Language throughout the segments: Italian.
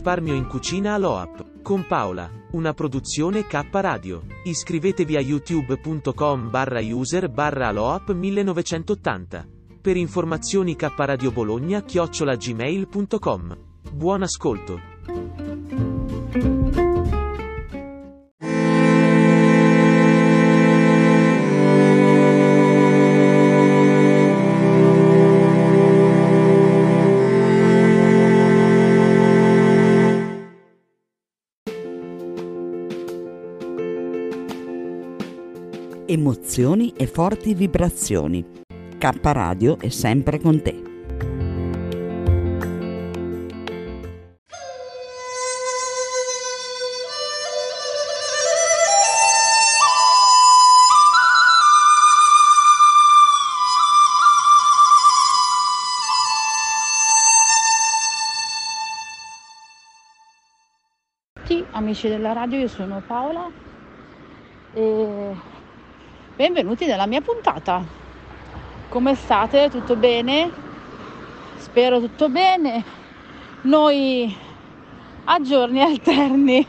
Risparmio in cucina all'OAP. Con Paola. Una produzione K Radio. Iscrivetevi a youtube.com barra user barra aloap 1980. Per informazioni K Radio Bologna chiocciola gmail.com. Buon ascolto. Emozioni e forti vibrazioni. K Radio è sempre con te. amici della radio, io sono Paola e benvenuti nella mia puntata. Come state? Tutto bene? Spero tutto bene. Noi a giorni alterni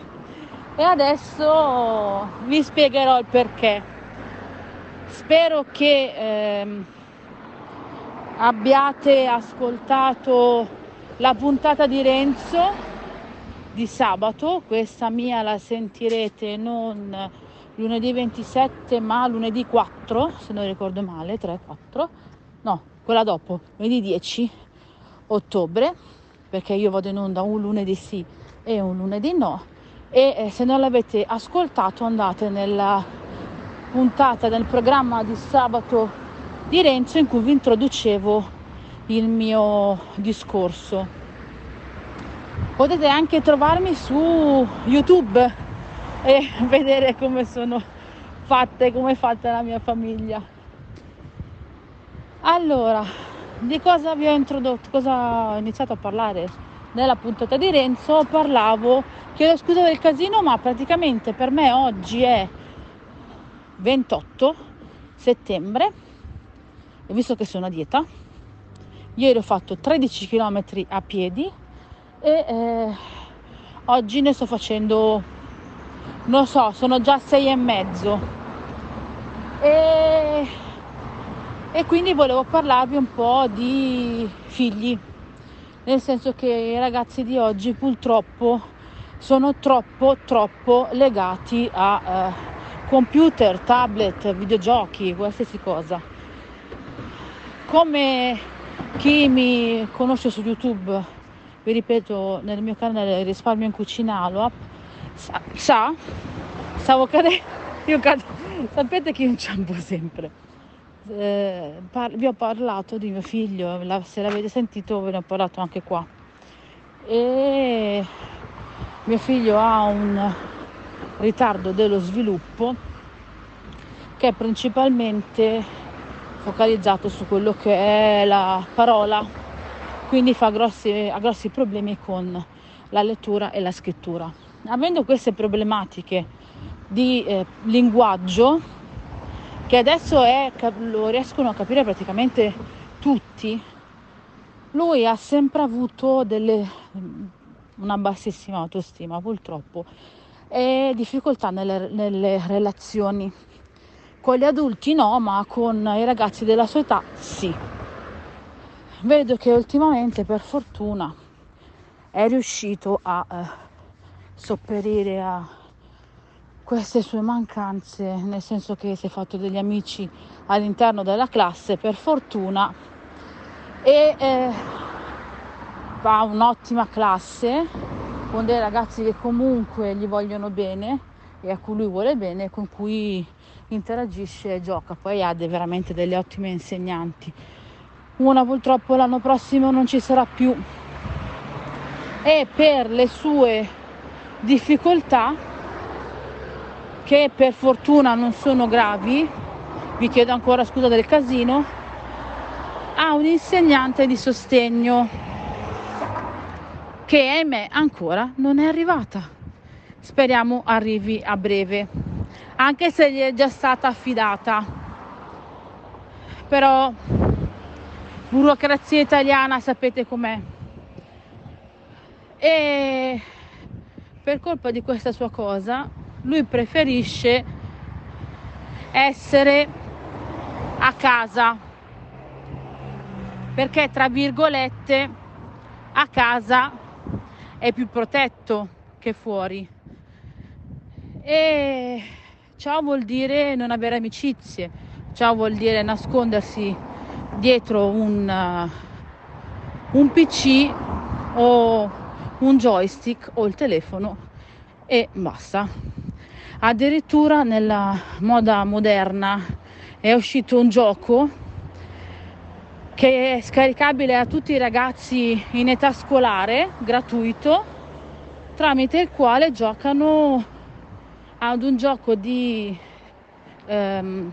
e adesso vi spiegherò il perché. Spero che ehm, abbiate ascoltato la puntata di Renzo di sabato, questa mia la sentirete non lunedì 27 ma lunedì 4 se non ricordo male 3 4 no quella dopo lunedì 10 ottobre perché io vado in onda un lunedì sì e un lunedì no. E eh, se non l'avete ascoltato andate nella puntata del programma di sabato di Renzo in cui vi introducevo il mio discorso. Potete anche trovarmi su youtube e vedere come sono fatte, come è fatta la mia famiglia. Allora, di cosa vi ho introdotto, cosa ho iniziato a parlare nella puntata di Renzo? Parlavo, chiedo scusa del casino, ma praticamente per me oggi è 28 settembre e visto che sono a dieta, ieri ho fatto 13 km a piedi e eh, oggi ne sto facendo non so, sono già sei e mezzo. E, e quindi volevo parlarvi un po' di figli, nel senso che i ragazzi di oggi purtroppo sono troppo troppo legati a eh, computer, tablet, videogiochi, qualsiasi cosa. Come chi mi conosce su YouTube, vi ripeto, nel mio canale Risparmio in Cucina Aloap, sa, sa? Stavo cadendo io cado sapete che io inciampo sempre. Eh, par- vi ho parlato di mio figlio la, se l'avete sentito ve ne ho parlato anche qua. E mio figlio ha un ritardo dello sviluppo che è principalmente focalizzato su quello che è la parola quindi fa grossi, ha grossi problemi con la lettura e la scrittura avendo queste problematiche di eh, linguaggio che adesso è, lo riescono a capire praticamente tutti lui ha sempre avuto delle, una bassissima autostima purtroppo e difficoltà nelle, nelle relazioni. Con gli adulti no, ma con i ragazzi della sua età sì. Vedo che ultimamente per fortuna è riuscito a eh, sopperire a queste sue mancanze, nel senso che si è fatto degli amici all'interno della classe per fortuna e eh, va un'ottima classe con dei ragazzi che comunque gli vogliono bene e a cui lui vuole bene, con cui interagisce e gioca. Poi ha de, veramente delle ottime insegnanti. Una purtroppo l'anno prossimo non ci sarà più e per le sue difficoltà che per fortuna non sono gravi, vi chiedo ancora scusa del casino, ha un insegnante di sostegno che ahimè ancora non è arrivata. Speriamo arrivi a breve, anche se gli è già stata affidata. Però burocrazia italiana sapete com'è. E per colpa di questa sua cosa, lui preferisce essere a casa. Perché tra virgolette a casa è più protetto che fuori. E ciò vuol dire non avere amicizie. Ciò vuol dire nascondersi dietro un, uh, un pc o un joystick o il telefono e basta. Addirittura nella moda moderna è uscito un gioco che è scaricabile a tutti i ragazzi in età scolare, gratuito, tramite il quale giocano ad un gioco di... Ehm,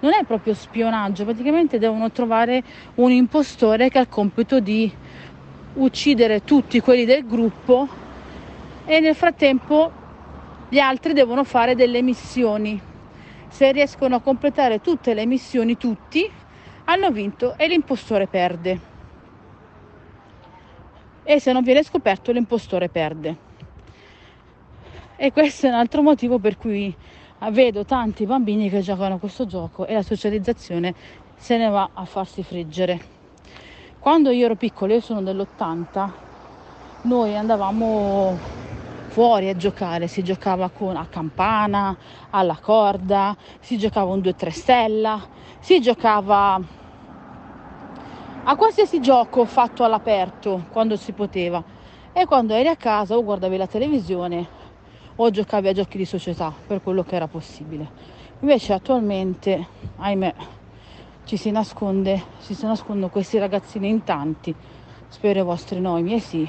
non è proprio spionaggio, praticamente devono trovare un impostore che ha il compito di uccidere tutti quelli del gruppo e nel frattempo gli altri devono fare delle missioni. Se riescono a completare tutte le missioni, tutti, hanno vinto e l'impostore perde. E se non viene scoperto l'impostore perde. E questo è un altro motivo per cui vedo tanti bambini che giocano a questo gioco e la socializzazione se ne va a farsi friggere. Quando io ero piccola, io sono dell'80, noi andavamo fuori a giocare, si giocava con, a campana, alla corda, si giocava un 2-3 stella, si giocava a qualsiasi gioco fatto all'aperto quando si poteva e quando eri a casa o guardavi la televisione o giocavi a giochi di società per quello che era possibile. Invece attualmente, ahimè, ci si nasconde, si nascondono questi ragazzini in tanti, spero i vostri no, i miei sì,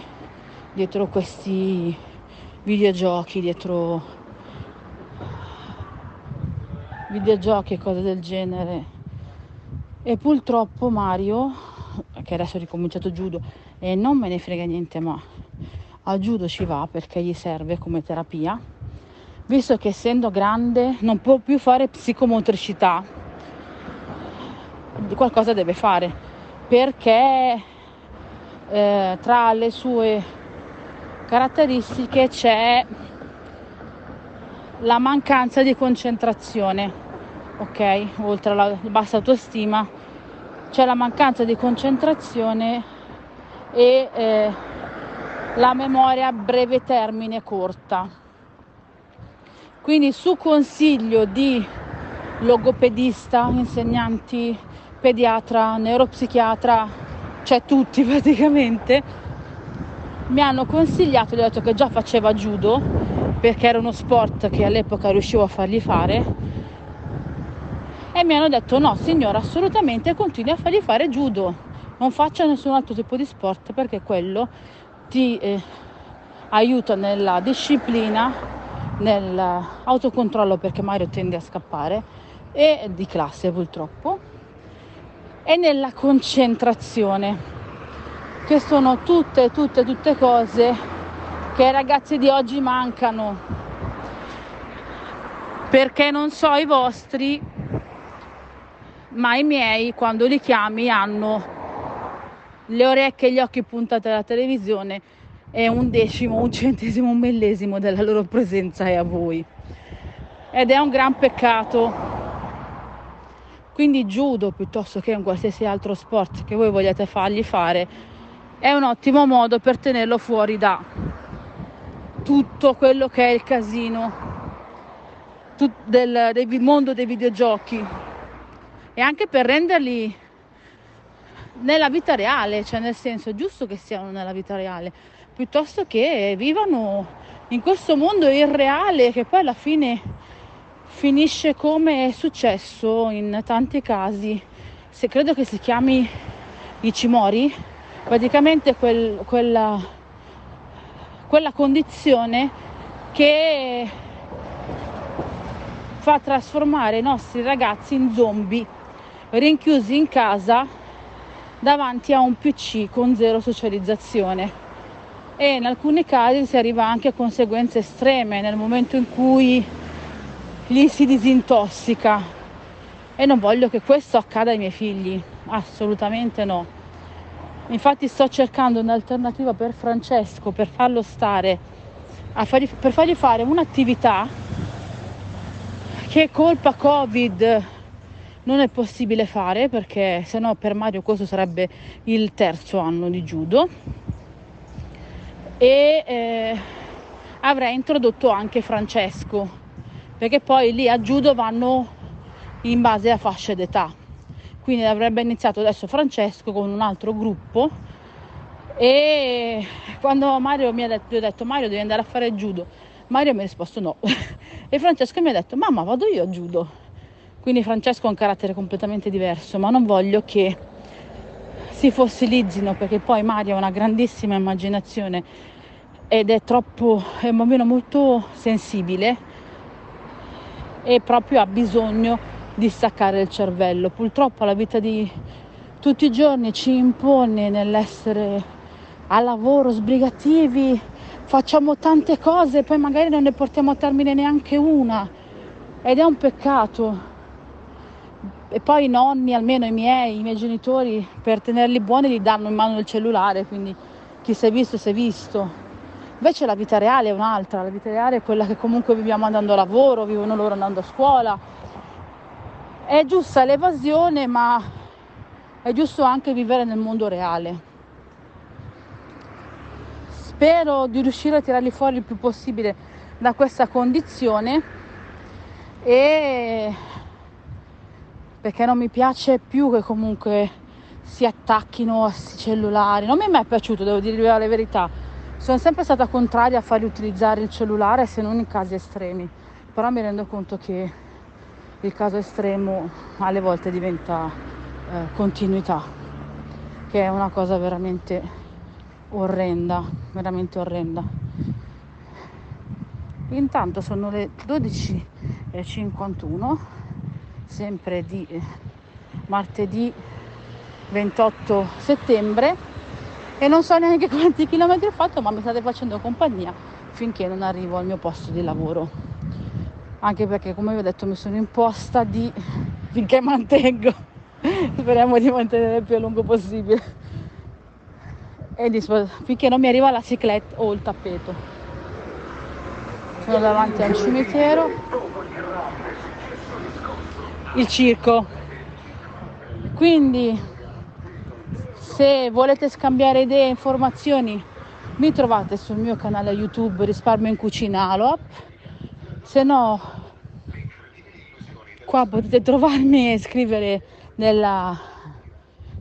dietro questi videogiochi, dietro videogiochi e cose del genere. E purtroppo Mario, che adesso ha ricominciato judo e non me ne frega niente, ma al judo ci va perché gli serve come terapia, visto che essendo grande non può più fare psicomotricità, qualcosa deve fare perché eh, tra le sue caratteristiche c'è la mancanza di concentrazione, ok? Oltre alla bassa autostima, c'è la mancanza di concentrazione e eh, la memoria a breve termine corta. Quindi su consiglio di logopedista, insegnanti, pediatra, neuropsichiatra, cioè tutti praticamente, mi hanno consigliato, gli ho detto che già faceva judo perché era uno sport che all'epoca riuscivo a fargli fare e mi hanno detto no signora assolutamente continui a fargli fare judo non faccia nessun altro tipo di sport perché quello ti eh, aiuta nella disciplina nell'autocontrollo perché Mario tende a scappare e di classe purtroppo e nella concentrazione che sono tutte, tutte, tutte cose che ai ragazzi di oggi mancano. Perché non so i vostri, ma i miei quando li chiami hanno le orecchie e gli occhi puntati alla televisione e un decimo, un centesimo, un millesimo della loro presenza è a voi. Ed è un gran peccato. Quindi judo piuttosto che un qualsiasi altro sport che voi vogliate fargli fare è un ottimo modo per tenerlo fuori da tutto quello che è il casino del, del mondo dei videogiochi e anche per renderli nella vita reale, cioè nel senso è giusto che siano nella vita reale, piuttosto che vivano in questo mondo irreale che poi alla fine finisce come è successo in tanti casi, se credo che si chiami Ichimori, praticamente quel, quella, quella condizione che fa trasformare i nostri ragazzi in zombie rinchiusi in casa davanti a un PC con zero socializzazione. E in alcuni casi si arriva anche a conseguenze estreme nel momento in cui gli si disintossica. E non voglio che questo accada ai miei figli, assolutamente no. Infatti sto cercando un'alternativa per Francesco per farlo stare, fargli, per fargli fare un'attività che colpa Covid non è possibile fare perché se no per Mario questo sarebbe il terzo anno di judo. E eh, avrei introdotto anche Francesco perché poi lì a judo vanno in base a fasce d'età. Quindi avrebbe iniziato adesso Francesco con un altro gruppo e quando Mario mi ha detto, gli ho detto Mario devi andare a fare judo. Mario mi ha risposto no. E Francesco mi ha detto mamma vado io a judo. Quindi Francesco ha un carattere completamente diverso ma non voglio che si fossilizzino perché poi Mario ha una grandissima immaginazione ed è troppo è un bambino molto sensibile e proprio ha bisogno di staccare il cervello purtroppo la vita di tutti i giorni ci impone nell'essere a lavoro sbrigativi facciamo tante cose e poi magari non ne portiamo a termine neanche una ed è un peccato. E poi i nonni, almeno i miei, i miei genitori, per tenerli buoni gli danno in mano il cellulare, quindi chi si è visto si è visto. Invece la vita reale è un'altra, la vita reale è quella che comunque viviamo andando a lavoro, vivono loro andando a scuola. È giusta l'evasione, ma è giusto anche vivere nel mondo reale. Spero di riuscire a tirarli fuori il più possibile da questa condizione e perché non mi piace più che comunque si attacchino a questi cellulari. Non mi è mai piaciuto devo dirvi la verità sono sempre stata contraria a farli utilizzare il cellulare se non in casi estremi però mi rendo conto che il caso estremo alle volte diventa eh, continuità che è una cosa veramente orrenda, veramente orrenda. Intanto sono le 12.51, sempre di eh, martedì 28 settembre e non so neanche quanti chilometri ho fatto, ma mi state facendo compagnia finché non arrivo al mio posto di lavoro. Anche perché, come vi ho detto, mi sono imposta di finché mantengo, speriamo di mantenere il più a lungo possibile e finché non mi arriva la ciclette o il tappeto. Sono davanti al cimitero. Il circo. Quindi se volete scambiare idee e informazioni mi trovate sul mio canale YouTube Risparmio in Cucina Aloap. Se no qua potete trovarmi e scrivere nella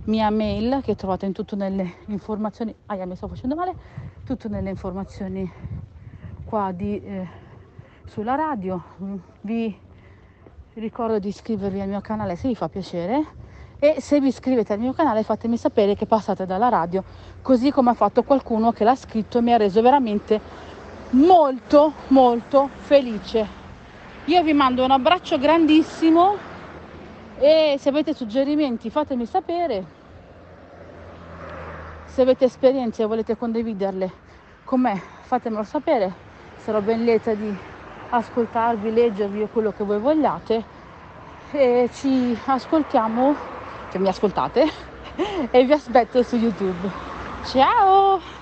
mia mail che trovate in tutte nelle informazioni. Aia mi sto facendo male. Tutte nelle informazioni qua di, eh, sulla radio. Vi ricordo di iscrivervi al mio canale se vi fa piacere e se vi iscrivete al mio canale fatemi sapere che passate dalla radio così come ha fatto qualcuno che l'ha scritto e mi ha reso veramente molto molto felice. Io vi mando un abbraccio grandissimo e se avete suggerimenti fatemi sapere. Se avete esperienze e volete condividerle con me fatemelo sapere. Sarò ben lieta di ascoltarvi leggervi o quello che voi vogliate. E ci ascoltiamo cioè mi ascoltate e vi aspetto su YouTube. Ciao!